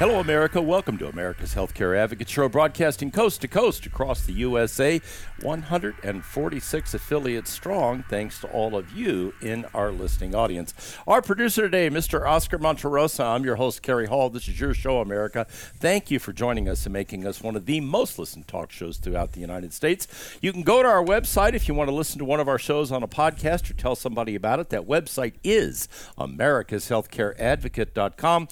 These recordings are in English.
Hello, America. Welcome to America's Healthcare Advocate Show, broadcasting coast to coast across the USA, 146 affiliates strong, thanks to all of you in our listening audience. Our producer today, Mr. Oscar Monterosa. I'm your host, Kerry Hall. This is your show, America. Thank you for joining us and making us one of the most listened talk shows throughout the United States. You can go to our website if you want to listen to one of our shows on a podcast or tell somebody about it. That website is americashealthcareadvocate.com.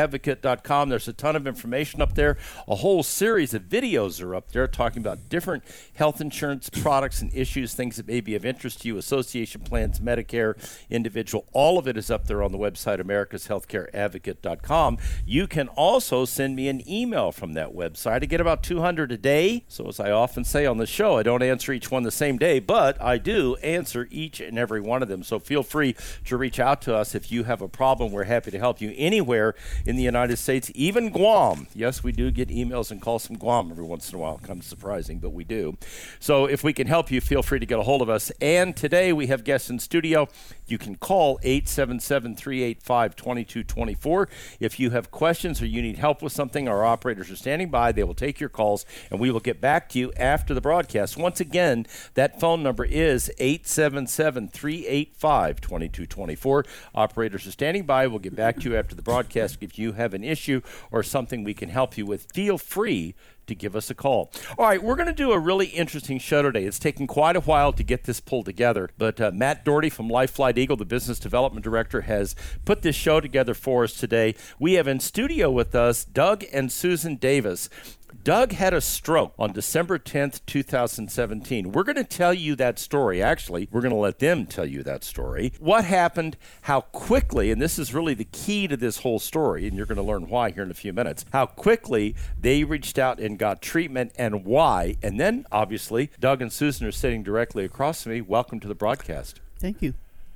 Americashealthcareadvocate.com. There's a ton of information up there. A whole series of videos are up there talking about different health insurance products and issues, things that may be of interest to you, association plans, Medicare, individual. All of it is up there on the website, americashealthcareadvocate.com. You can also send me an email from that website. I get about 200 a day. So, as I often say on the show, I don't answer each one the same day, but I do answer each and every one of them. So, feel free to reach out to us if you have a problem. We're happy to help you anywhere in the United States, even Guam. Yes, we do get emails and calls from Guam every once in a while. Kind of surprising, but we do. So, if we can help you, feel free to get a hold of us. And today we have guests in studio. You can call 877 385 2224. If you have questions or you need help with something, our operators are standing by. They will take your calls and we will get back to you after the broadcast. Once again, that phone number is 877 385 2224. Operators are standing by. We'll get back to you after the broadcast. If you have an issue or something we can help you with, feel free to give us a call. All right, we're going to do a really interesting show today. It's taken quite a while to get this pulled together, but uh, Matt Daugherty from Life Flight Eagle, the business development director, has put this show together for us today. We have in studio with us Doug and Susan Davis. Doug had a stroke on December 10th, 2017. We're going to tell you that story. Actually, we're going to let them tell you that story. What happened, how quickly, and this is really the key to this whole story, and you're going to learn why here in a few minutes, how quickly they reached out and got treatment and why. And then, obviously, Doug and Susan are sitting directly across from me. Welcome to the broadcast. Thank you.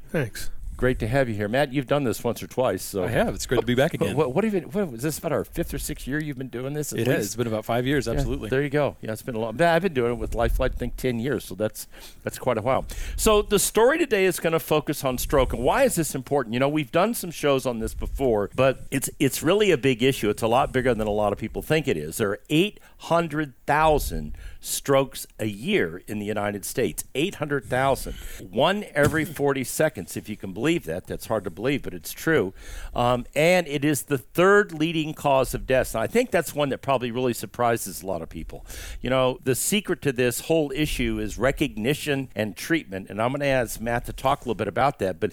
Thanks. Great to have you here, Matt. You've done this once or twice. So I have. It's great to be back again. What, what have you, what, is this about our fifth or sixth year you've been doing this? It least? has. It's been about five years. Yeah, Absolutely. there you go. Yeah, it's been a long. I've been doing it with Life Flight, I think, ten years. So that's that's quite a while. So the story today is going to focus on stroke, and why is this important? You know, we've done some shows on this before, but it's it's really a big issue. It's a lot bigger than a lot of people think it is. There are eight hundred thousand strokes a year in the United States. 800,000. One every 40 seconds, if you can believe that. That's hard to believe, but it's true. Um, and it is the third leading cause of death. And I think that's one that probably really surprises a lot of people. You know, the secret to this whole issue is recognition and treatment. And I'm going to ask Matt to talk a little bit about that. But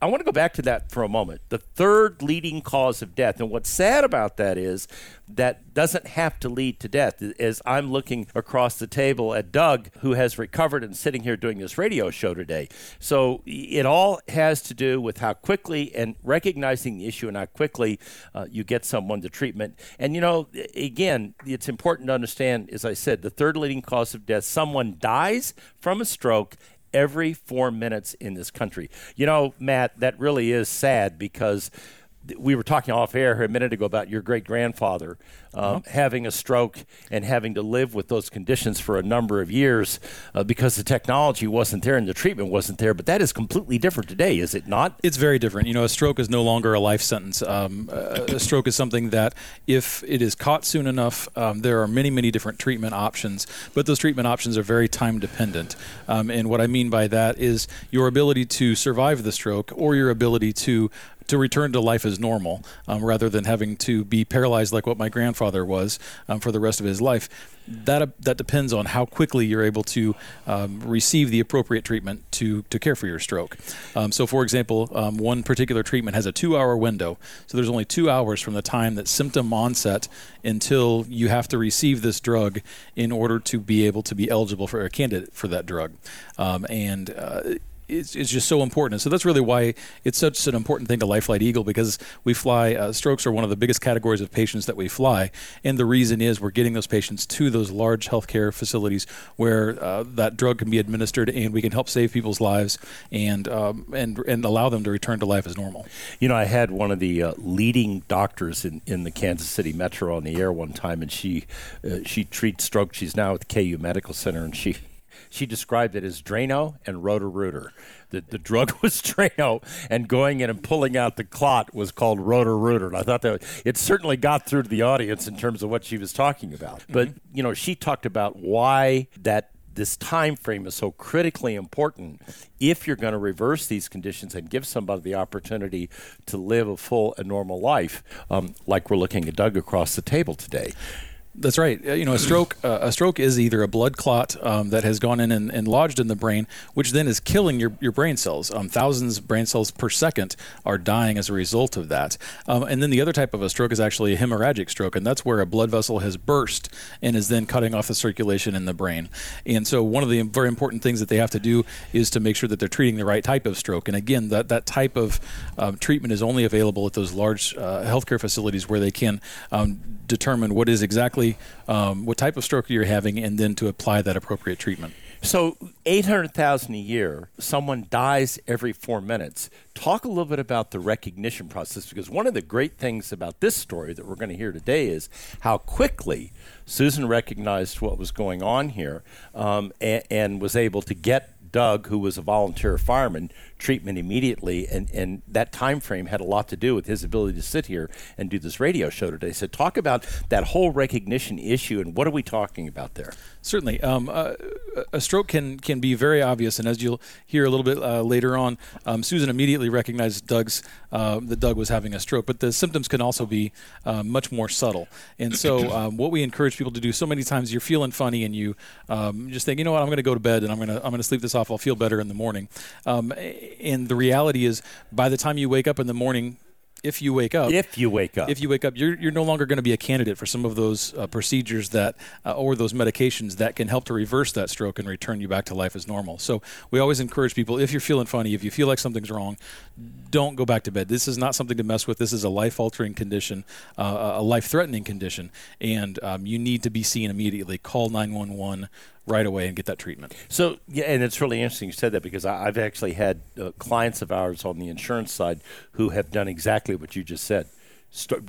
I want to go back to that for a moment. The third leading cause of death. And what's sad about that is that doesn't have to lead to death. As I'm looking across the table at Doug, who has recovered and sitting here doing this radio show today. So it all has to do with how quickly and recognizing the issue and how quickly uh, you get someone to treatment. And, you know, again, it's important to understand, as I said, the third leading cause of death someone dies from a stroke every four minutes in this country. You know, Matt, that really is sad because we were talking off air a minute ago about your great grandfather um, having a stroke and having to live with those conditions for a number of years uh, because the technology wasn't there and the treatment wasn't there. But that is completely different today, is it not? It's very different. You know, a stroke is no longer a life sentence. Um, a a stroke is something that, if it is caught soon enough, um, there are many, many different treatment options. But those treatment options are very time dependent. Um, and what I mean by that is your ability to survive the stroke or your ability to to return to life as normal um, rather than having to be paralyzed like what my grandfather was um, for the rest of his life. That, uh, that depends on how quickly you're able to um, receive the appropriate treatment to, to care for your stroke. Um, so, for example, um, one particular treatment has a two hour window. So, there's only two hours from the time that symptom onset until you have to receive this drug in order to be able to be eligible for a candidate for that drug. Um, and uh, it's, it's just so important. And so that's really why it's such an important thing to Life Flight Eagle because we fly, uh, strokes are one of the biggest categories of patients that we fly. And the reason is we're getting those patients to those large healthcare facilities where uh, that drug can be administered and we can help save people's lives and, um, and, and allow them to return to life as normal. You know, I had one of the uh, leading doctors in, in the Kansas City Metro on the air one time, and she, uh, she treats stroke. She's now at the KU Medical Center, and she she described it as Drano and Roto-Rooter. The, the drug was Drano, and going in and pulling out the clot was called Roto-Rooter. And I thought that it certainly got through to the audience in terms of what she was talking about. Mm-hmm. But, you know, she talked about why that this time frame is so critically important if you're going to reverse these conditions and give somebody the opportunity to live a full and normal life, um, like we're looking at Doug across the table today. That's right. Uh, you know, a stroke uh, a stroke is either a blood clot um, that has gone in and, and, lodged in the brain, which then is killing your, your brain cells. Um, thousands of brain cells per second are dying as a result of that. Um, and then the other type of a stroke is actually a hemorrhagic stroke, and that's where a blood vessel has burst and is then cutting off the circulation in the brain. And so, one of the very important things that they have to do is to make sure that they're treating the right type of stroke. And again, that that type of um, treatment is only available at those large uh, healthcare facilities where they can um, determine what is exactly um, what type of stroke you're having, and then to apply that appropriate treatment. So, 800,000 a year, someone dies every four minutes. Talk a little bit about the recognition process because one of the great things about this story that we're going to hear today is how quickly Susan recognized what was going on here um, and, and was able to get Doug, who was a volunteer fireman, treatment immediately, and, and that time frame had a lot to do with his ability to sit here and do this radio show today. So talk about that whole recognition issue and what are we talking about there? Certainly, um, uh, a stroke can can be very obvious, and as you'll hear a little bit uh, later on, um, Susan immediately recognized Doug's uh, that Doug was having a stroke. But the symptoms can also be uh, much more subtle, and so um, what we encourage people to do so many times, you're feeling funny, and you um, just think, you know what, I'm going to go to bed, and I'm going to I'm going to sleep this off. I'll feel better in the morning. Um, and the reality is, by the time you wake up in the morning, if you wake up, if you wake up, if you wake up, you're, you're no longer going to be a candidate for some of those uh, procedures that uh, or those medications that can help to reverse that stroke and return you back to life as normal. So we always encourage people if you're feeling funny, if you feel like something's wrong, don't go back to bed. This is not something to mess with. This is a life altering condition, uh, a life threatening condition, and um, you need to be seen immediately. Call 911 right away and get that treatment. So, yeah, and it's really interesting you said that because I, have actually had uh, clients of ours on the insurance side who have done exactly what you just said. Start,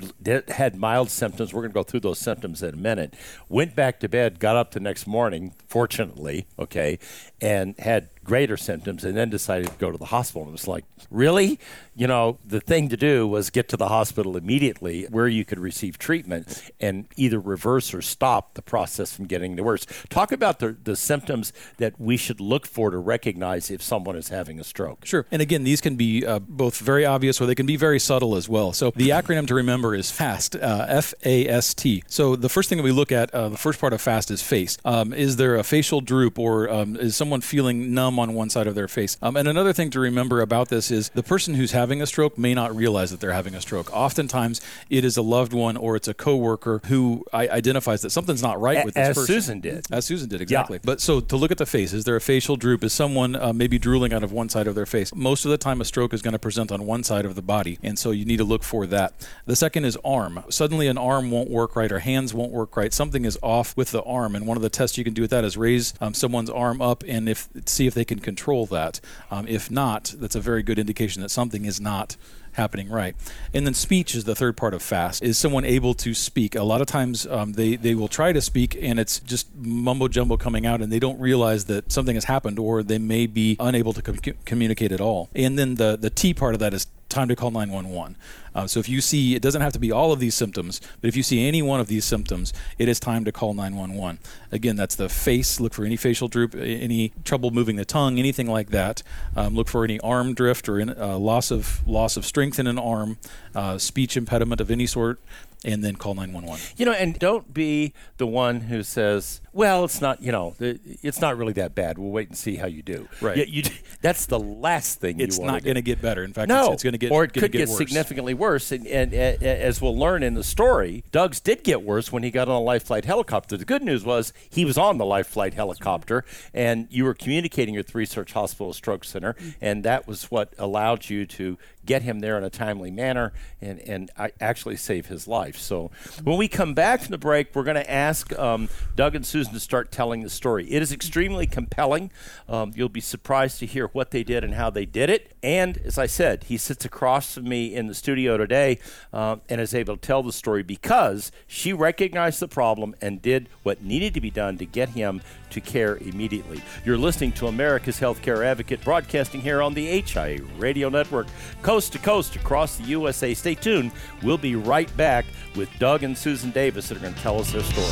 had mild symptoms. We're going to go through those symptoms in a minute. Went back to bed, got up the next morning, fortunately, okay, and had greater symptoms and then decided to go to the hospital. And it was like, really? You know, the thing to do was get to the hospital immediately where you could receive treatment and either reverse or stop the process from getting the worse. Talk about the, the symptoms that we should look for to recognize if someone is having a stroke. Sure. And again, these can be uh, both very obvious or they can be very subtle as well. So the acronym to remember is FAST, uh, F A S T. So the first thing that we look at, uh, the first part of FAST is face. Um, is there a facial droop or um, is someone feeling numb? On one side of their face. Um, and another thing to remember about this is the person who's having a stroke may not realize that they're having a stroke. Oftentimes, it is a loved one or it's a coworker who identifies that something's not right with this As person. Susan did. As Susan did, exactly. Yeah. But so to look at the face, is there a facial droop? Is someone uh, maybe drooling out of one side of their face? Most of the time, a stroke is going to present on one side of the body, and so you need to look for that. The second is arm. Suddenly, an arm won't work right, or hands won't work right. Something is off with the arm, and one of the tests you can do with that is raise um, someone's arm up and if see if they can control that. Um, if not, that's a very good indication that something is not happening right. And then speech is the third part of fast. Is someone able to speak? A lot of times um, they, they will try to speak and it's just mumbo jumbo coming out and they don't realize that something has happened or they may be unable to com- communicate at all. And then the, the T part of that is time to call 911. Uh, so if you see, it doesn't have to be all of these symptoms, but if you see any one of these symptoms, it is time to call 911. Again, that's the face. Look for any facial droop, any trouble moving the tongue, anything like that. Um, look for any arm drift or in, uh, loss of loss of strength in an arm, uh, speech impediment of any sort and then call 911. You know, and don't be the one who says, "Well, it's not, you know, it's not really that bad. We'll wait and see how you do." Right. You, you, that's the last thing it's not going to get better. In fact, no, it's, it's going to get or it could get, worse. significantly worse. And, and, and as we'll learn in the story, Doug's did get worse when he got on a life flight helicopter. The good news was he was on the life flight helicopter, and you were communicating with Research Hospital Stroke Center, and that was what allowed you to get him there in a timely manner and, and actually save his life. So when we come back from the break, we're going to ask um, Doug and Susan to start telling the story. It is extremely compelling. Um, you'll be surprised to hear what they did and how they did it. And as I said, he sits across from me in the studio today uh, and is able to tell the story because she recognized the problem and did what needed to be done to get him to care immediately. You're listening to America's Healthcare Advocate broadcasting here on the HIA Radio Network, coast to coast across the USA. Stay tuned. We'll be right back with Doug and Susan Davis that are going to tell us their story.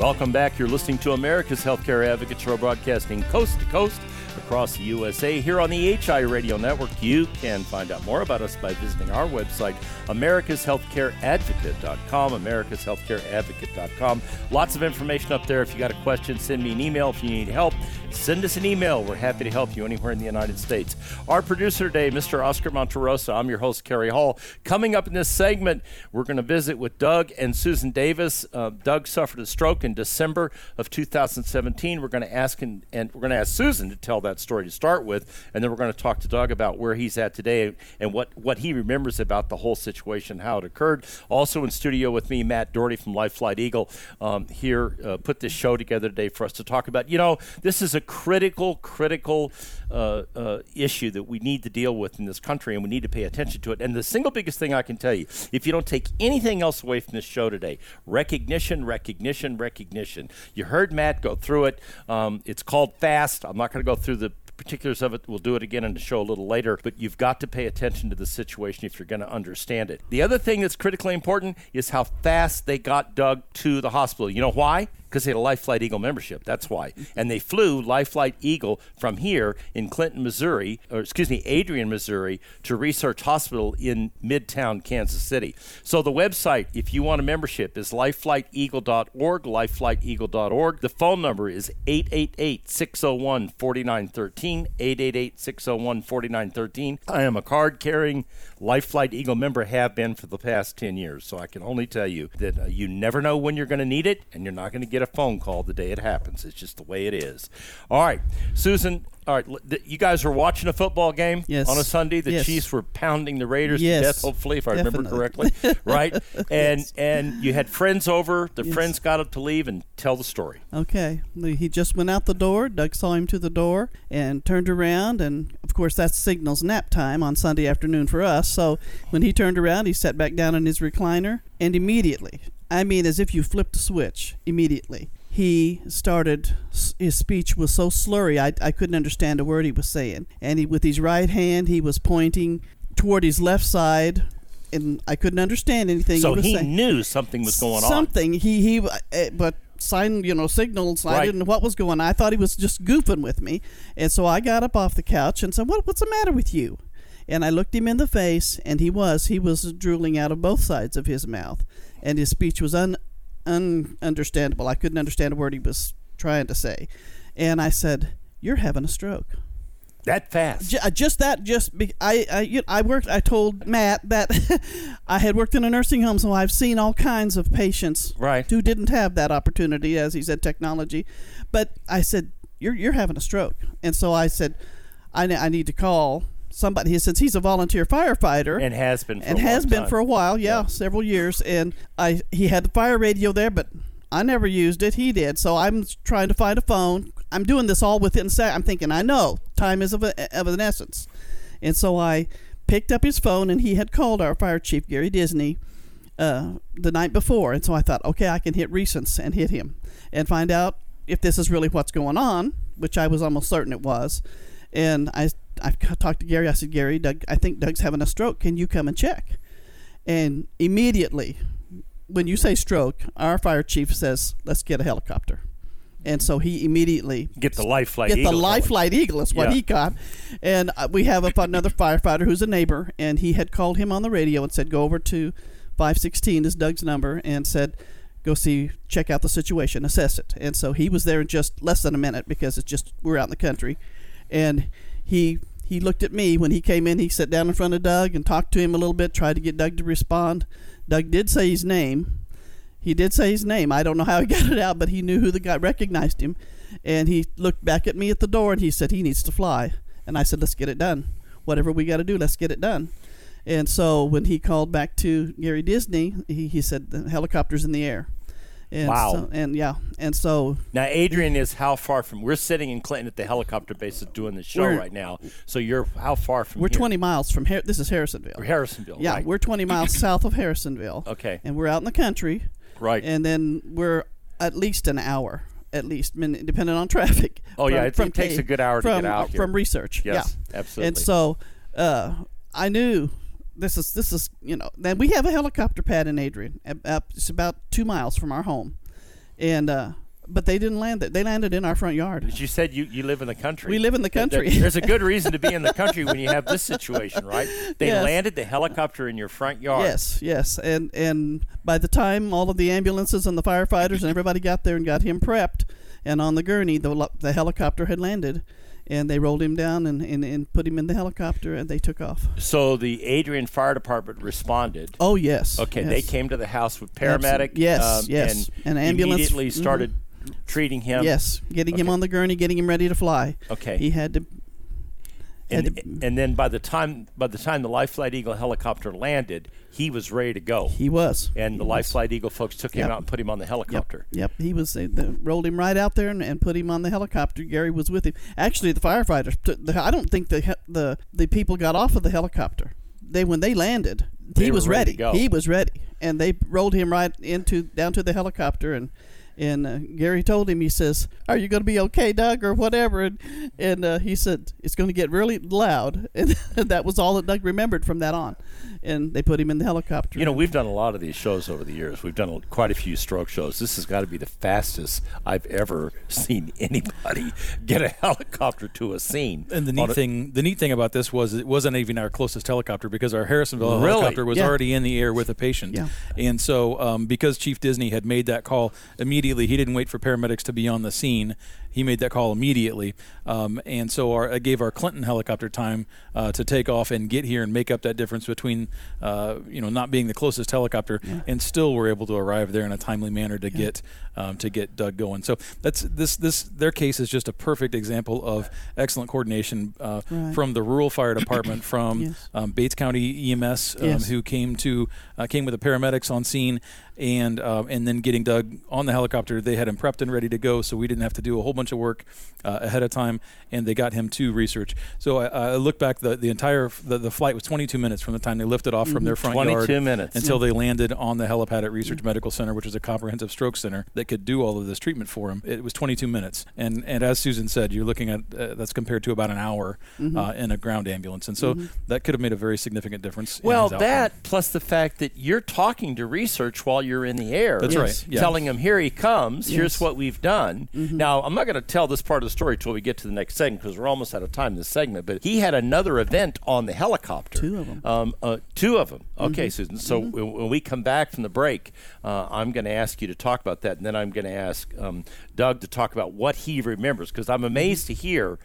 Welcome back. You're listening to America's Healthcare Advocate Show, broadcasting coast to coast across the USA. Here on the HI Radio Network, you can find out more about us by visiting our website, americashealthcareadvocate.com, americashealthcareadvocate.com. Lots of information up there. If you got a question, send me an email. If you need help, send us an email. We're happy to help you anywhere in the United States. Our producer today, Mr. Oscar Monterosa. I'm your host, Kerry Hall. Coming up in this segment, we're going to visit with Doug and Susan Davis. Uh, Doug suffered a stroke in December of 2017. We're going to ask and, and we're going to ask Susan to tell that story to start with, and then we're going to talk to Doug about where he's at today and what what he remembers about the whole situation, how it occurred. Also in studio with me, Matt Daugherty from Life Flight Eagle, um, here uh, put this show together today for us to talk about. You know, this is a critical, critical uh, uh, issue that we need to deal with in this country, and we need to pay attention to it. And the single biggest thing I can tell you, if you don't take anything else away from this show today, recognition, recognition, recognition. You heard Matt go through it. Um, it's called FAST. I'm not going to go through the particulars of it. We'll do it again in the show a little later, but you've got to pay attention to the situation if you're going to understand it. The other thing that's critically important is how fast they got Doug to the hospital. You know why? Because they had a Life Flight Eagle membership. That's why. And they flew Life Flight Eagle from here in Clinton, Missouri, or excuse me, Adrian, Missouri, to Research Hospital in Midtown, Kansas City. So the website, if you want a membership, is lifeflighteagle.org, lifeflighteagle.org. The phone number is 888 601 4913, 888 601 4913. I am a card carrying Life Flight Eagle member, have been for the past 10 years. So I can only tell you that uh, you never know when you're going to need it, and you're not going to get get a phone call the day it happens. It's just the way it is. All right, Susan. All right, you guys were watching a football game yes. on a Sunday. The yes. Chiefs were pounding the Raiders yes. to death. Hopefully, if I Definitely. remember correctly, right? And and you had friends over. The friends got up to leave and tell the story. Okay. He just went out the door. Doug saw him to the door and turned around. And of course, that signals nap time on Sunday afternoon for us. So when he turned around, he sat back down in his recliner. And immediately, I mean, as if you flipped a switch, immediately, he started, his speech was so slurry, I, I couldn't understand a word he was saying. And he, with his right hand, he was pointing toward his left side. And I couldn't understand anything So he was he saying. knew something was going on. Something he he, uh, but sign you know signals. I Right. didn't know what was going. on. I thought he was just goofing with me, and so I got up off the couch and said, "What what's the matter with you?" And I looked him in the face, and he was he was drooling out of both sides of his mouth, and his speech was un ununderstandable. I couldn't understand a word he was trying to say, and I said, "You're having a stroke." that fast. Ju- uh, just that just be, I I, you I worked I told Matt that I had worked in a nursing home so I've seen all kinds of patients Right. who didn't have that opportunity as he said technology but I said you're you're having a stroke and so I said I, I need to call somebody since he's a volunteer firefighter and has been for and has been time. for a while yeah, several years. And I he had the fire radio there but I never used it. He did. So I'm trying to find a phone. I'm doing this all within sec I'm thinking I know time is of, a, of an essence. And so I picked up his phone and he had called our fire chief Gary Disney uh, the night before, and so I thought, okay, I can hit recents and hit him and find out if this is really what's going on, which I was almost certain it was. And I I talked to Gary. I said, Gary, Doug, I think Doug's having a stroke. Can you come and check? And immediately, when you say stroke, our fire chief says, let's get a helicopter. And so he immediately Get the life flight get eagle the life flight eagle is what Yeah. he got. And uh, we have a, another firefighter who's a neighbor, and he had called him on the radio and said, "Go over to 516 is Doug's number," and said, "Go see, check out the situation, assess it." And so he was there in just less than a minute because it's just we're out in the country, and he he looked at me when he came in. He sat down in front of Doug and talked to him a little bit, tried to get Doug to respond. Doug did say his name. He did say his name. I don't know how he got it out, but he knew who the guy recognized him. And he looked back at me at the door and he said he needs to fly. And I said, let's get it done. Whatever we got to do, let's get it done. And so when he called back to Gary Disney, he, he said the helicopter's in the air. And Wow. So, and yeah, and so Now, Adrian is how far from? We're sitting in Clinton at the helicopter base doing the show right now. So you're how far from? we're here? 20 miles from here. This is Harrisonville. Harrisonville. Yeah, right. we're 20 miles south of Harrisonville. Okay. And we're out in the country. Right. And then we're at least an hour, at least, I mean, depending on traffic. Oh, yeah, it- it takes K- a good hour to from, get out here. From research. Yes, yeah. absolutely. And so uh, I knew this is this is you know then we have a helicopter pad in Adrian. It's about two miles from our home, and uh, but they didn't land it. They landed in our front yard. But you said you, you live in the country. We live in the country. there- there's a good reason to be in the country when you have this situation, right? They Yes. landed the helicopter in your front yard. Yes, yes, and and by the time all of the ambulances and the firefighters and everybody got there and got him prepped, and on the gurney, the the helicopter had landed, and they rolled him down and, and, and put him in the helicopter and they took off. So the Adrian Fire Department responded. Oh yes. Okay, yes. they came to the house with paramedic. yes, um, yes. and An ambulance- immediately mhm. started treating him. Yes, getting him on the gurney, getting him ready to fly. Okay. He had to. Had And, and then by the time by the time the Life Flight Eagle helicopter landed, he was ready to go. he was. and He the Life. Flight Eagle folks took him Yep. out and put him on the helicopter. Yep, he was. They, they rolled him right out there and, and put him on the helicopter. Gary was with him. Actually, the firefighters. Took the, I don't think the the the people got off of the helicopter. They when they landed, They he was ready ready. He was ready, and they rolled him right into down to the helicopter and. And uh, Gary told him, he says, "Are you going to be okay, Doug, or whatever?" And, and uh, he said, "It's going to get really loud." And that was all that Doug remembered from that on. And they put him in the helicopter. You know, we've done a lot of these shows over the years. We've done quite a few stroke shows. This has got to be the fastest I've ever seen anybody get a helicopter to a scene. And the neat thing, the neat thing about this was it wasn't even our closest helicopter because our Harrisonville Really? helicopter was Yeah. already in the air with a patient. Yeah. And so, um, because Chief Disney had made that call immediately, he didn't wait for paramedics to be on the scene. He made that call immediately, um, and so our, it gave our Clinton helicopter time uh, to take off and get here and make up that difference between, uh, you know, not being the closest helicopter and still were able to arrive there in a timely manner to get um, to get Doug going. So that's this this their case is just a perfect example of excellent coordination uh, Right. from the rural fire department, from Yes. um, Bates County EMS, um, Yes. who came to uh, came with the paramedics on scene, and uh, and then getting Doug on the helicopter. They had him prepped and ready to go, so we didn't have to do a whole bunch of work uh, ahead of time, and they got him to research. So I, I look back the the entire the, the flight was 22 minutes from the time they lifted off from their front 22 yard minutes. until they landed on the helipad at Research Medical Center, which is a comprehensive stroke center that could do all of this treatment for him. It was 22 minutes, and and as Susan said, you're looking at uh, that's compared to about an hour Mm-hmm. uh, in a ground ambulance, and so that could have made a very significant difference. Well, that plus the fact that you're talking to research while you're in the air. That's Yes. right. Telling him, here he comes, here's what we've done. Mm-hmm. Now, I'm not going to tell this part of the story till we get to the next segment because we're almost out of time in this segment, but he had another event on the helicopter. Two of 'em. Um, uh, two of them. Okay, Mm-hmm. Susan. So when when we come back from the break, uh, I'm going to ask you to talk about that, and then I'm going to ask um, Doug to talk about what he remembers because I'm amazed to hear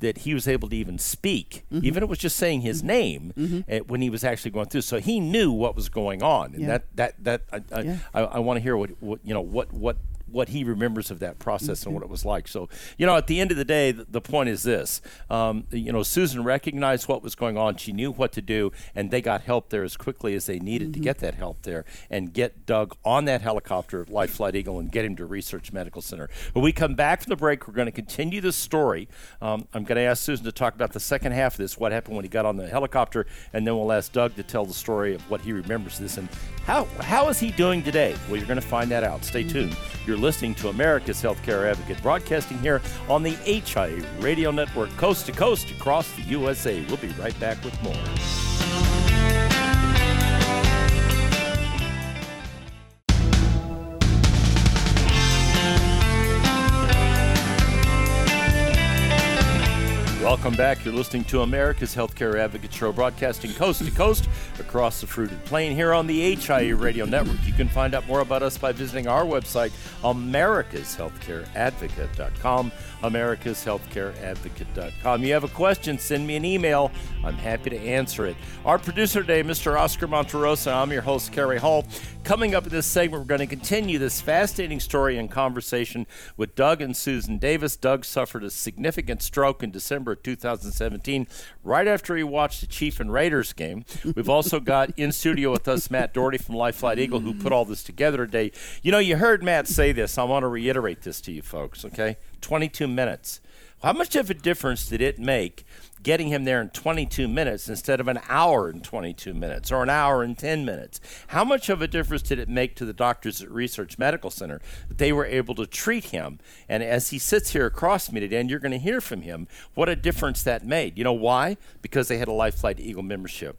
that he was able to even speak, Mm-hmm. even if it was just saying his name uh, when he was actually going through. So he knew what was going on, and Yeah. that that that I, I, Yeah. I, I want to hear what, what you know what what what he remembers of that process and what it was like. So, you know, at the end of the day, the, the point is this: um, you know, Susan recognized what was going on. She knew what to do, and they got help there as quickly as they needed to get that help there and get Doug on that helicopter, Life Flight Eagle, and get him to Research Medical Center. When we come back from the break, we're going to continue this story. Um, I'm going to ask Susan to talk about the second half of this, what happened when he got on the helicopter, and then we'll ask Doug to tell the story of what he remembers this and how how is he doing today. Well, you're going to find that out. Stay tuned. You're listening to America's Healthcare Advocate, broadcasting here on the HIA Radio Network, coast to coast across the USA. We'll be right back with more. Welcome back. You're listening to America's Healthcare Advocate Show, broadcasting coast to coast across the fruited plain here on the HIA Radio Network. You can find out more about us by visiting our website, americashealthcareadvocate.com. Americashealthcareadvocate.com. You have a question, send me an email. I'm happy to answer it. Our producer today, Mr. Oscar Monterosa. I'm your host, Kerry Hall. Coming up in this segment, we're going to continue this fascinating story and conversation with Doug and Susan Davis. Doug suffered a significant stroke in December of 2017, right after he watched the Chief and Raiders game. We've also got in studio with us Matt Daugherty from Life Flight Eagle, who put all this together today. You know, you heard Matt say this. I want to reiterate this to you folks, okay? 22 minutes. How much of a difference did it make getting him there in 22 minutes instead of an hour and 22 minutes or an hour and 10 minutes? How much of a difference did it make to the doctors at Research Medical Center that they were able to treat him? And as he sits here across me today, and you're going to hear from him, what a difference that made. You know why? Because they had a Life Flight Eagle membership.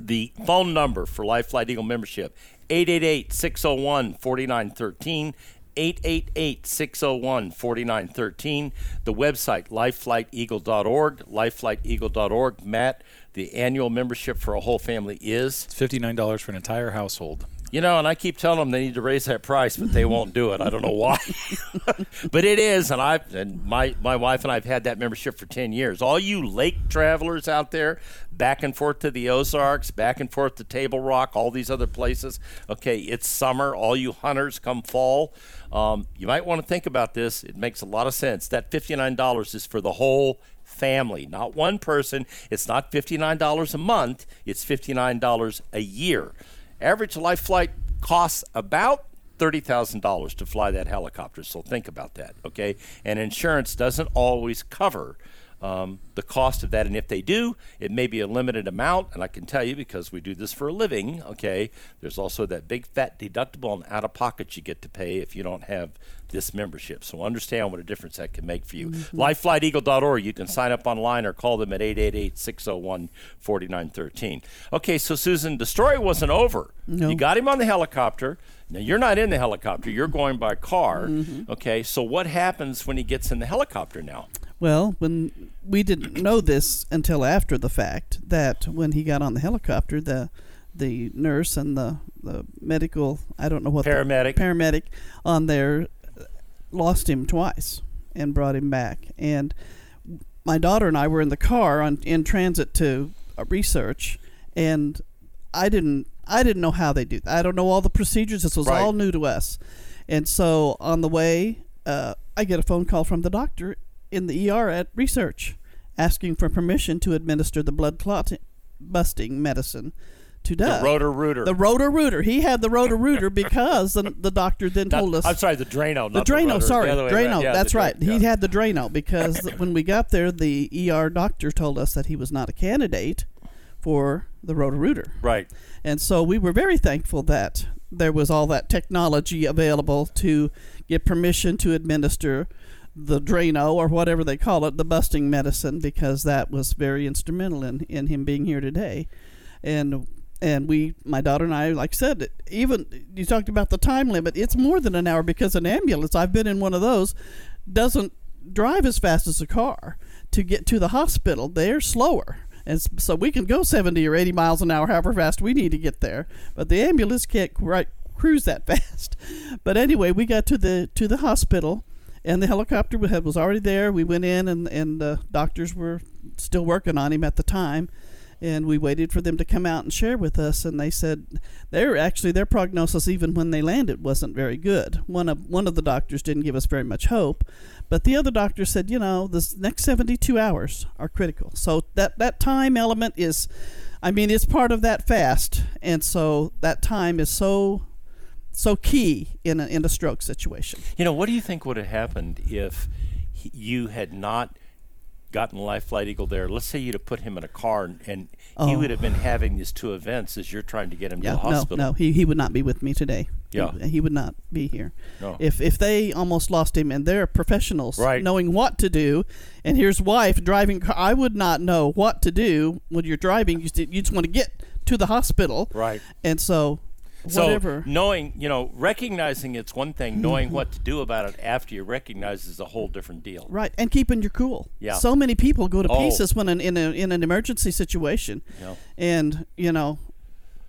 The phone number for Life Flight Eagle membership 888 601 4913. 888 601 4913. The website, lifeflighteagle.org. Lifeflighteagle.org. Matt, the annual membership for a whole family is It's $59 for an entire household. you know, and I keep telling them they need to raise that price, but they won't do it. I don't know why, but it is, and I and my my wife and I've had that membership for ten years. All you lake travelers out there, back and forth to the Ozarks, back and forth to Table Rock, all these other places. Okay, it's summer. All you hunters come fall. Um, you might want to think about this. It makes a lot of sense. That fifty nine dollars is for the whole family, not one person. It's not fifty nine dollars a month. It's fifty nine dollars a year. Average life flight costs about $30,000 to fly that helicopter. So think about that, okay? And insurance doesn't always cover um, the cost of that. And if they do, it may be a limited amount. And I can tell you because we do this for a living, okay? There's also that big fat deductible and out of pocket you get to pay if you don't have this membership. So understand what a difference that can make for you. LifeFlightEagle.org. You can sign up online or call them at 888 601 4913. Okay, so Susan, the story wasn't over. No. You got him on the helicopter. Now, you're not in the helicopter, you're going by car. Okay, so what happens when he gets in the helicopter now? Well, when we didn't know this until after the fact, that when he got on the helicopter, the the nurse and the, the medical I don't know what the- Paramedic. paramedic on there lost him twice and brought him back. And my daughter and I were in the car on in transit to uh, research, and I didn't I didn't know how they do. I don't know all the procedures. This was Right. all new to us, and so on the way, uh, I get a phone call from the doctor in the ER at research, asking for permission to administer the blood clot busting medicine to Doug. The Roto-Rooter. The rotor rooter. He had the Roto-Rooter because the, the doctor then Not- told us I'm sorry, the Drano. the Drano, rotor. sorry, The Drano. Yeah, that's the Dra- right. yeah. He had the Drano because when we got there, the ER doctor told us that he was not a candidate for the Roto-Rooter. Right. And so we were very thankful that there was all that technology available to get permission to administer the Drano or whatever they call it, the busting medicine, because that was very instrumental in, in him being here today. And and we, my daughter and I, like I said, even you talked about the time limit. It's more than an hour because an ambulance, I've been in one of those, doesn't drive as fast as a car to get to the hospital. They're slower. And so we can go 70 or 80 miles an hour, however fast we need to get there. But the ambulance can't quite cruise that fast. But anyway, we got to the to the hospital, and the helicopter had- was already there. We went in, and and the doctors were still working on him at the time, and we waited for them to come out and share with us and they said their actually their prognosis even when they landed wasn't very good. One of one of the doctors didn't give us very much hope. But the other doctor said you know the next 72 hours are critical. So that that time element is i mean it's part of that fast. And so that time is so so key in a, in a stroke situation You know, what do you think would have happened if he, you had not gotten Life Flight Eagle there? Let's say you'd have put him in a car and, and he Oh. would have been having these two events as you're trying to get him yeah to the hospital. no no he, he would not be with me today Yeah. he, would not be here No. if if they almost lost him and they're professionals Right. knowing what to do and here's wife driving i would not know what to do when you're driving you just, you just want to get to the hospital Right. and so So knowing, you know, recognizing it's one thing, knowing what to do about it after you recognize is a whole different deal. right and keeping your cool Yeah. so many people go to Oh. pieces when an, in a in an emergency situation Yeah. and you know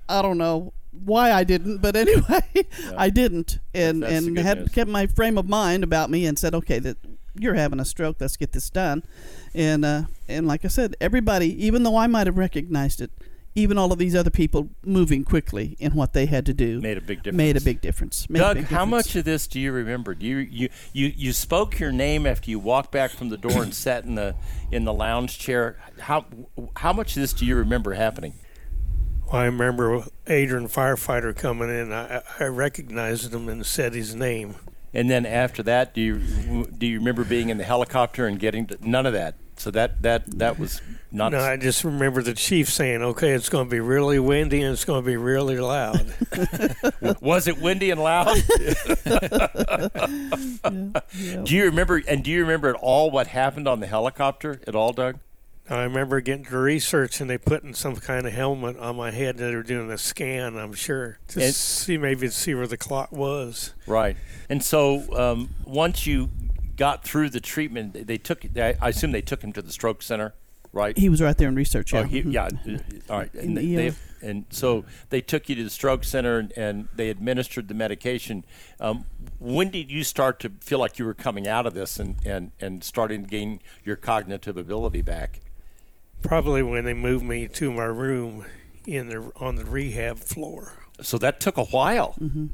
i don't know why i didn't but anyway i didn't and That's and had news. kept my frame of mind about me and said okay that you're having a stroke let's get this done and uh and like i said everybody even though i might have recognized it even all of these other people moving quickly in what they had to do Made a big difference. made a big difference Made Doug, big how much of this do you remember? Do you, you you you spoke your name after you walked back from the door and sat in the in the lounge chair? How how much of this do you remember happening? Well, I remember Adrian firefighter coming in. I, I recognized him and said his name. And then after that, do you do you remember being in the helicopter and getting to, none of that? So that that that was not. No, I just remember the chief saying, "Okay, it's going to be really windy and it's going to be really loud." was it windy and loud? Do you remember? And do you remember at all what happened on the helicopter at all, Doug? I remember getting to research and they putting some kind of helmet on my head. And they were doing a scan, I'm sure, to And- see maybe to see where the clot was. Right. And so um, once you got through the treatment, they- they took. I I assume they took him to the stroke center, right? he was right there in research yeah, Oh, he, Mhm. yeah. uh, All right. And, In the they, ER. and so they took you to the stroke center and, and they administered the medication. Um, when did you start to feel like you were coming out of this and, and, and starting to gain your cognitive ability back? Probably when they moved me to my room in the on the rehab floor. So that took a while. Mhm.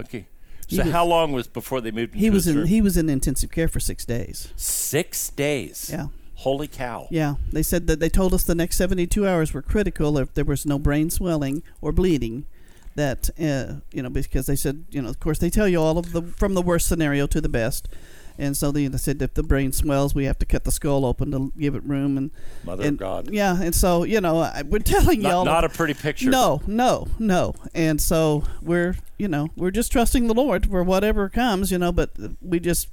Okay. So was- how long was before they moved? he was in room? he was in intensive care for six days six days. Yeah. Holy cow. Yeah, they said that they told us the next 72 hours were critical if there was no brain swelling or bleeding. That uh, you know, because they said you know, of course, they tell you all of the from the worst scenario to the best, and so they, they said if the brain swells, we have to cut the skull open to give it room and Mother and, of God. Yeah, and so you know, I, we're telling Not, y'all not a pretty picture. no, no, no. And so we're, you know, we're just trusting the Lord for whatever comes, you know. But we just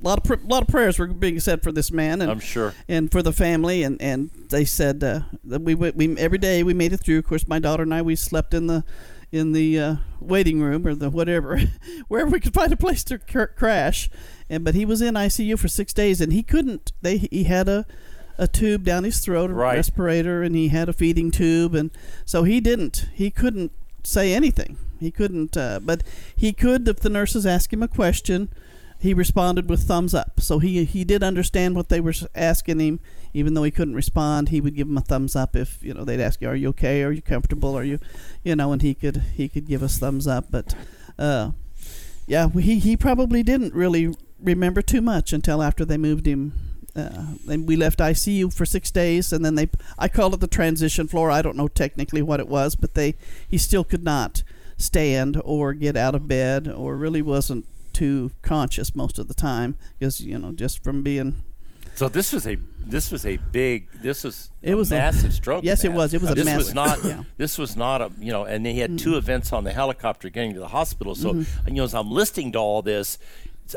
a lot of pr- lot of prayers were being said for this man, and I'm sure. and for the family, and and they said uh, that we we every day we made it through. Of course, my daughter and I we slept in the in the uh, waiting room or the whatever, wherever we could find a place to cr- crash. And but he was in ICU for six days, and he couldn't. They he had a a tube down his throat, a Right. respirator, and he had a feeding tube, and so he didn't. He couldn't say anything. He couldn't. Uh, but he could if the nurses asked him a question. He responded with thumbs up. So he he did understand what they were asking him, even though he couldn't respond. He would give them a thumbs up if you know they'd ask you, "Are you okay? Are you comfortable? Are you, you know?" And he could he could give us thumbs up. But uh, yeah, he he probably didn't really remember too much until after they moved him. Uh, and we left ICU for six days, and then they I called it the transition floor. I don't know technically what it was, but they he still could not stand or get out of bed, or really wasn't too conscious most of the time because you know just from being So this was a this was a big this was It a was a- massive stroke. yes, it was. It was a this was not yeah. this was not a you know and they had two events on the helicopter getting to the hospital. So Mm-hmm. you know as I'm listening to all this.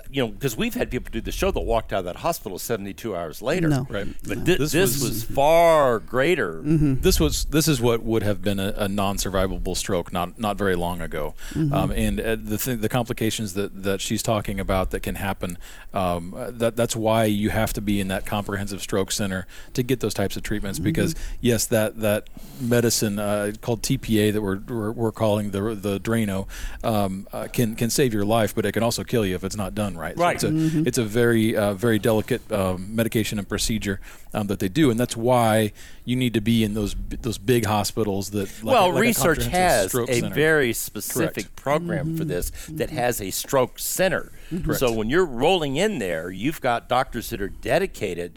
You know, because we've had people do the show that walked out of that hospital 72 hours later. No. Right. But thi- this, This was, was- far greater. This was this is what would have been a, a non-survivable stroke not not very long ago, um, and uh, the th- the complications that, that she's talking about that can happen. Um, uh, that that's why you have to be in that comprehensive stroke center to get those types of treatments. Because yes, that that medicine uh, called TPA that we're, we're, we're calling the the Drano um, uh, can can save your life, but it can also kill you if it's not done done right. So Right. it's a Mm-hmm. it's a very uh, very delicate um, medication and procedure um, that they do, and that's why you need to be in those those big hospitals that. Like well, like research comprehensive has a center. very specific Correct. program for this that has a stroke center. Correct. So when you're rolling in there, you've got doctors that are dedicated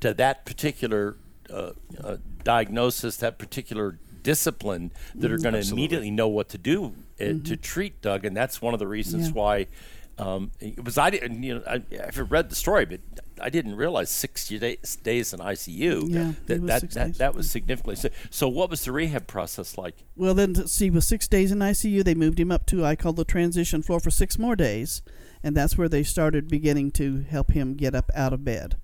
to that particular uh, uh, diagnosis, that particular discipline that are going to immediately know what to do uh, to treat Doug, and that's one of the reasons Yeah. why. Um, it was I didn't you know I, I've read the story, but I didn't realize sixty days, days in ICU. Yeah, that that, that, that was significantly. So, so what was the rehab process like? Well, then, see, with six days in ICU, they moved him up to I call the transition floor for six more days, and that's where they started beginning to help him get up out of bed.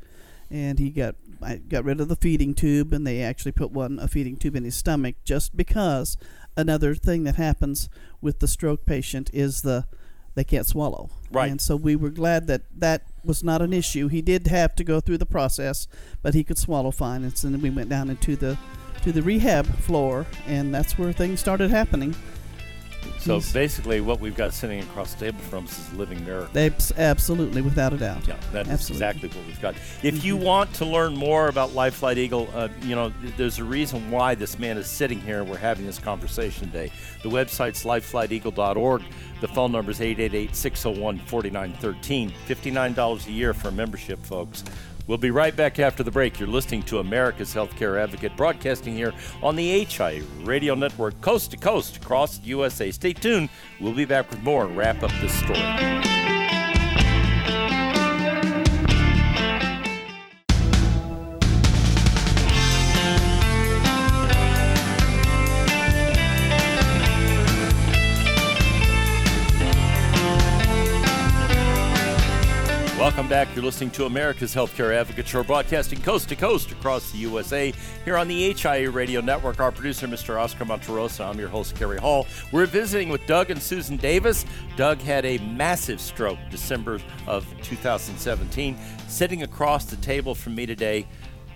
And he got I got rid of the feeding tube, and they actually put one a feeding tube in his stomach just because another thing that happens with the stroke patient is the they can't swallow. Right. And so we were glad that that was not an issue. He did have to go through the process, but he could swallow fine. And so then we went down into the to the rehab floor, and that's where things started happening. So He's- basically, what we've got sitting across the table from us is a living miracle. Abs- absolutely, without a doubt. Yeah, that is exactly what we've got. If you want to learn more about Life Flight Eagle, uh, you know, th- there's a reason why this man is sitting here and we're having this conversation today. The website's lifeflighteagle.org. The phone number is 888 601 4913. $59 a year for a membership, folks. We'll be right back after the break. You're listening to America's Healthcare Advocate, broadcasting here on the HI Radio Network, coast to coast across the USA. Stay tuned. We'll be back with more and wrap up this story. Welcome back. You're listening to America's Healthcare Advocate Show, broadcasting coast to coast across the USA here on the HIA Radio Network. Our producer, Mr. Oscar Monterosa. I'm your host, Kerry Hall. We're visiting with Doug and Susan Davis. Doug had a massive stroke December of 2017. Sitting across the table from me today,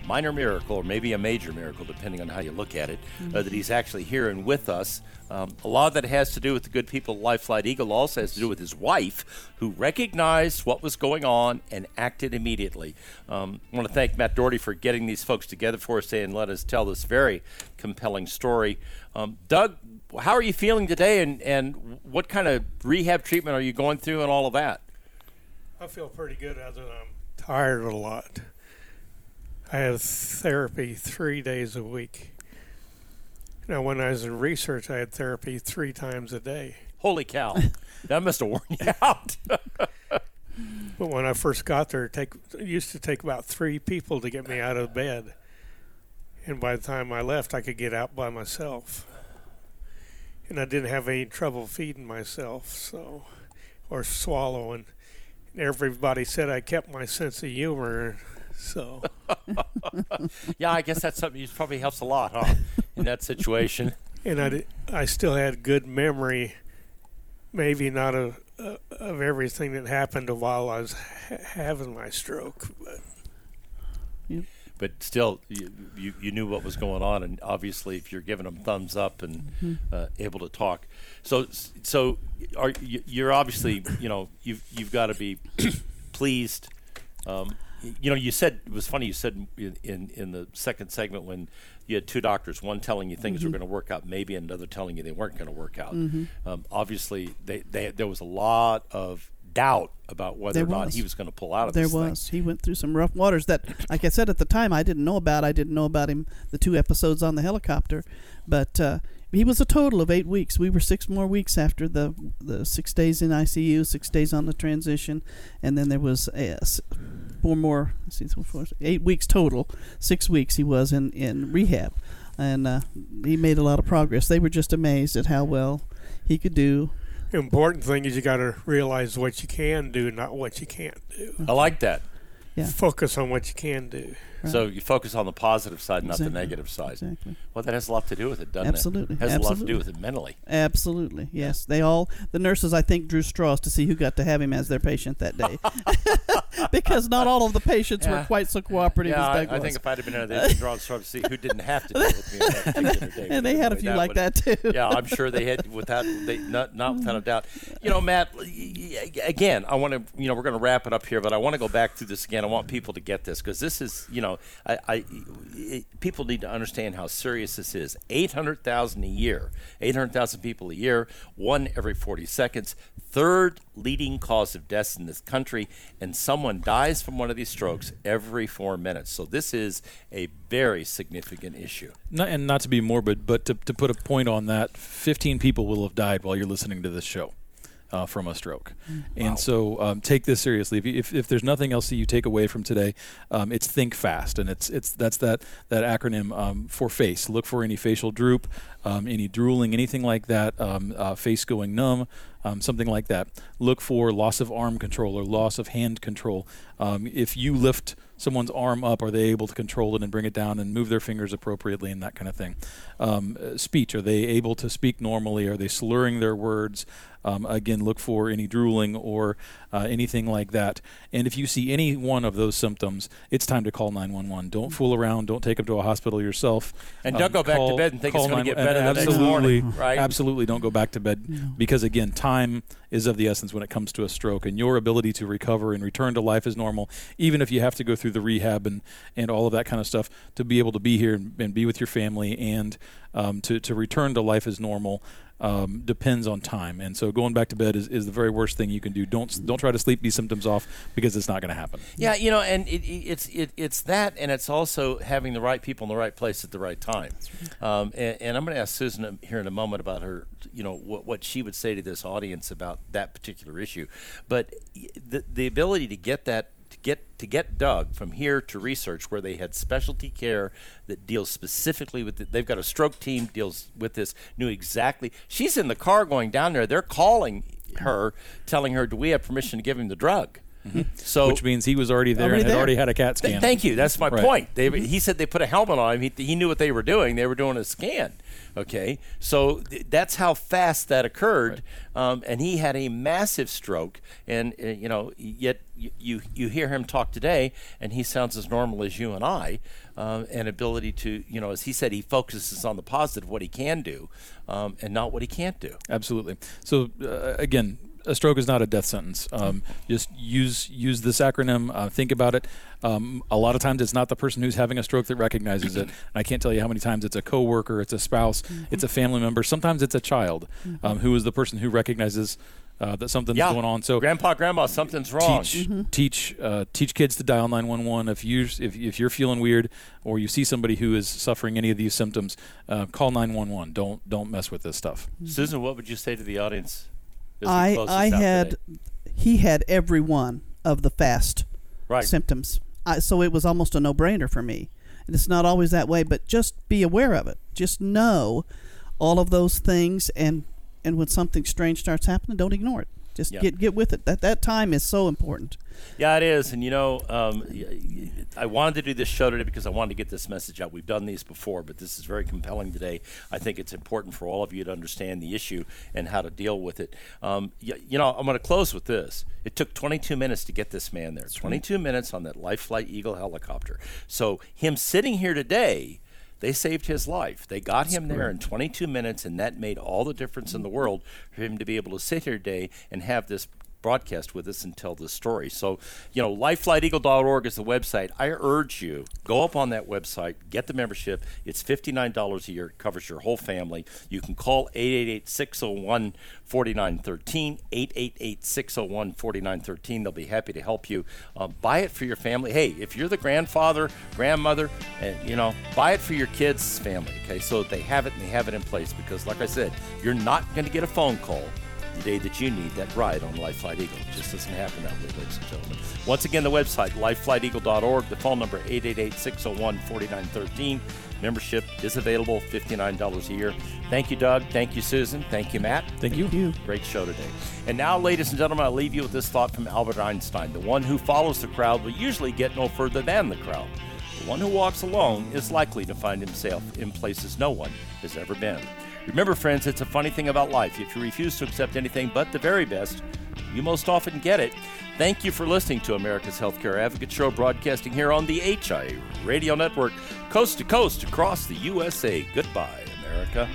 minor miracle, or maybe a major miracle, depending on how you look at it, uh, that he's actually here and with us. Um, a lot of that has to do with the good people at Life Flight Eagle, also has to do with his wife, who recognized what was going on and acted immediately. Um, I want to thank Matt Daugherty for getting these folks together for us today and let us tell this very compelling story. Um, Doug, how are you feeling today, and, and what kind of rehab treatment are you going through, and all of that? I feel pretty good other than I'm tired a lot. I have therapy three days a week. Now, when I was in research, I had therapy three times a day. Holy cow, that must have worn you out. But when I first got there, it, take, it used to take about three people to get me out of bed. And by the time I left, I could get out by myself. And I didn't have any trouble feeding myself, so or swallowing. Everybody said I kept my sense of humor, so yeah, I guess that's something that probably helps a lot, huh? In that situation. and I, did- I still had good memory, maybe not of uh, of everything that happened while I was ha- having my stroke, but Yep. But still, you, you, you knew what was going on, and obviously, if you're giving them thumbs up and uh, able to talk, so so are you, you're obviously you know you've you've got to be pleased. Um, you know, you said it was funny. You said in, in in the second segment when you had two doctors, one telling you things were going to work out, maybe and another telling you they weren't going to work out. Um, obviously, they, they there was a lot of doubt about whether There or not was. he was going to pull out of There this thing. was. He went through some rough waters that, like I said at the time, I didn't know about. I didn't know about him the two episodes on the helicopter, but uh, he was a total of eight weeks. We were six more weeks after the the six days in ICU, six days on the transition, and then there was uh, four more. see, four, eight weeks total. Six weeks he was in in rehab, and uh, he made a lot of progress. They were just amazed at how well he could do. The important thing is you got to realize what you can do, not what you can't do. I like that. Yeah. Focus on what you can do. So you focus on the positive side, not the negative side. Exactly. Well, that has a lot to do with it, doesn't Absolutely. it? Has a lot to Absolutely. do with it mentally. Absolutely, yes. They all the nurses I think drew straws to see who got to have him as their patient that day, because not all of the patients were quite so cooperative Yeah, as I, Doug I was. think if I'd have been there, they'd have drawn sort of see who didn't have to deal with me that day. and they had a few like that too. yeah, I'm sure they had without they not not without a doubt. You know, Matt. Again, I want to you know we're going to wrap it up here, but I want to go back through this again. I want people to get this because this is you know I, I it, people need to understand how serious this is. Eight hundred thousand a year, eight hundred thousand people a year, one every forty seconds. Third leading cause of deaths in this country, and someone dies from one of these strokes every four minutes. So this is a very significant issue. Not, and not to be morbid, but to, to put a point on that, 15 people will have died while you're listening to this show uh, from a stroke. And so um, take this seriously. If, you, if, if there's nothing else that you take away from today, um, it's think fast. And it's it's that's that, that acronym um, for face. Look for any facial droop, um, any drooling, anything like that, um, uh, face going numb, um, something like that. Look for loss of arm control or loss of hand control. Um, if you lift someone's arm up, are they able to control it and bring it down and move their fingers appropriately and that kind of thing? Um, uh, speech, are they able to speak normally? Are they slurring their words? Um, again, look for any drooling or uh, anything like that. And if you see any one of those symptoms, it's time to call 911. Don't fool around. Don't take them to a hospital yourself. And don't go back to bed and think it's gonna get 911 better the next absolutely, morning, right? Absolutely, don't go back to bed because again, time is of the essence when it comes to a stroke, and your ability to recover and return to life as normal, even if you have to go through the rehab and, and all of that kind of stuff, to be able to be here and, and be with your family and um, to, to return to life as normal. Um, depends on time, and so going back to bed is, is the very worst thing you can do. Don't don't try to sleep these symptoms off because it's not going to happen. Yeah, you know, and it, it, it's it, it's that, and it's also having the right people in the right place at the right time. Um, and, and I'm going to ask Susan here in a moment about her, you know, what, what she would say to this audience about that particular issue. But the the ability to get that to get to get Doug from here to research where they had specialty care that deals specifically with it. They've got a stroke team deals with this. Knew exactly. She's in the car going down there. They're calling her, telling her, "Do we have permission to give him the drug?" Mm-hmm. So Which means he was already there Already and had there. already had a CAT Th- scan. Thank you. That's my Right. point. They, mm-hmm. He said they put a helmet on him. He, he knew what they were doing. They were doing a scan. Okay, so th- that's how fast that occurred, um, and he had a massive stroke. And uh, you know, yet you, you you hear him talk today, and he sounds as normal as you and I. Um, and ability to, you know, as he said, he focuses on the positive, what he can do, um, and not what he can't do. Absolutely. So uh, again, a stroke is not a death sentence. Um, just use use this acronym. Uh, think about it. Um, a lot of times, it's not the person who's having a stroke that recognizes it. And I can't tell you how many times it's a coworker, it's a spouse, it's a family member. Sometimes it's a child um, who is the person who recognizes uh, that something's Yeah, going on. So grandpa, grandma, something's wrong. teach teach uh, teach kids to dial 911 if you if, if you're feeling weird or you see somebody who is suffering any of these symptoms uh, call 911 don't don't mess with this stuff Susan, what would you say to the audience? I I had today? he had every one of the fast Right. symptoms. I, so it was almost a no-brainer for me. And it's not always that way, but just be aware of it. Just know all of those things and and when something strange starts happening, don't ignore it. Just Yeah. get get with it. That that time is so important. Yeah, it is. And you know, um, I wanted to do this show today because I wanted to get this message out. We've done these before, but this is very compelling today. I think it's important for all of you to understand the issue and how to deal with it. Um, y- you know, I'm going to close with this. It took 22 minutes to get this man there. 22 minutes on that Life Flight Eagle helicopter. So him sitting here today. They saved his life. They got him there in 22 minutes, and that made all the difference in the mm. world for him to be able to sit here today and have this broadcast with us and tell this story. So, you know, lifeflighteagle.org is the website. I urge you, go up on that website, get the membership. It's $59 a year. It covers your whole family. You can call 888-601-4913, 888-601-4913. They'll be happy to help you. Uh, buy it for your family. Hey, if you're the grandfather, grandmother, and, you know, buy it for your kids' family, okay, so they have it and they have it in place because, like I said, you're not going to get a phone call the day that you need that ride on Life Flight Eagle. It just doesn't happen that way, ladies and gentlemen. Once again, the website, lifeflighteagle.org, the phone number 888-601-4913. Membership is available, $59 a year. Thank you, Doug. Thank you, Susan. Thank you, Matt. thank you You Great show today. And now, ladies and gentlemen, I'll leave you with this thought from Albert Einstein. The one who follows the crowd will usually get no further than the crowd. The one who walks alone is likely to find himself in places no one has ever been. Remember, friends, it's a funny thing about life. If you refuse to accept anything but the very best, you most often get it. Thank you for listening to America's Healthcare Advocate Show, broadcasting here on the HI Radio Network, coast to coast across the USA. Goodbye, America.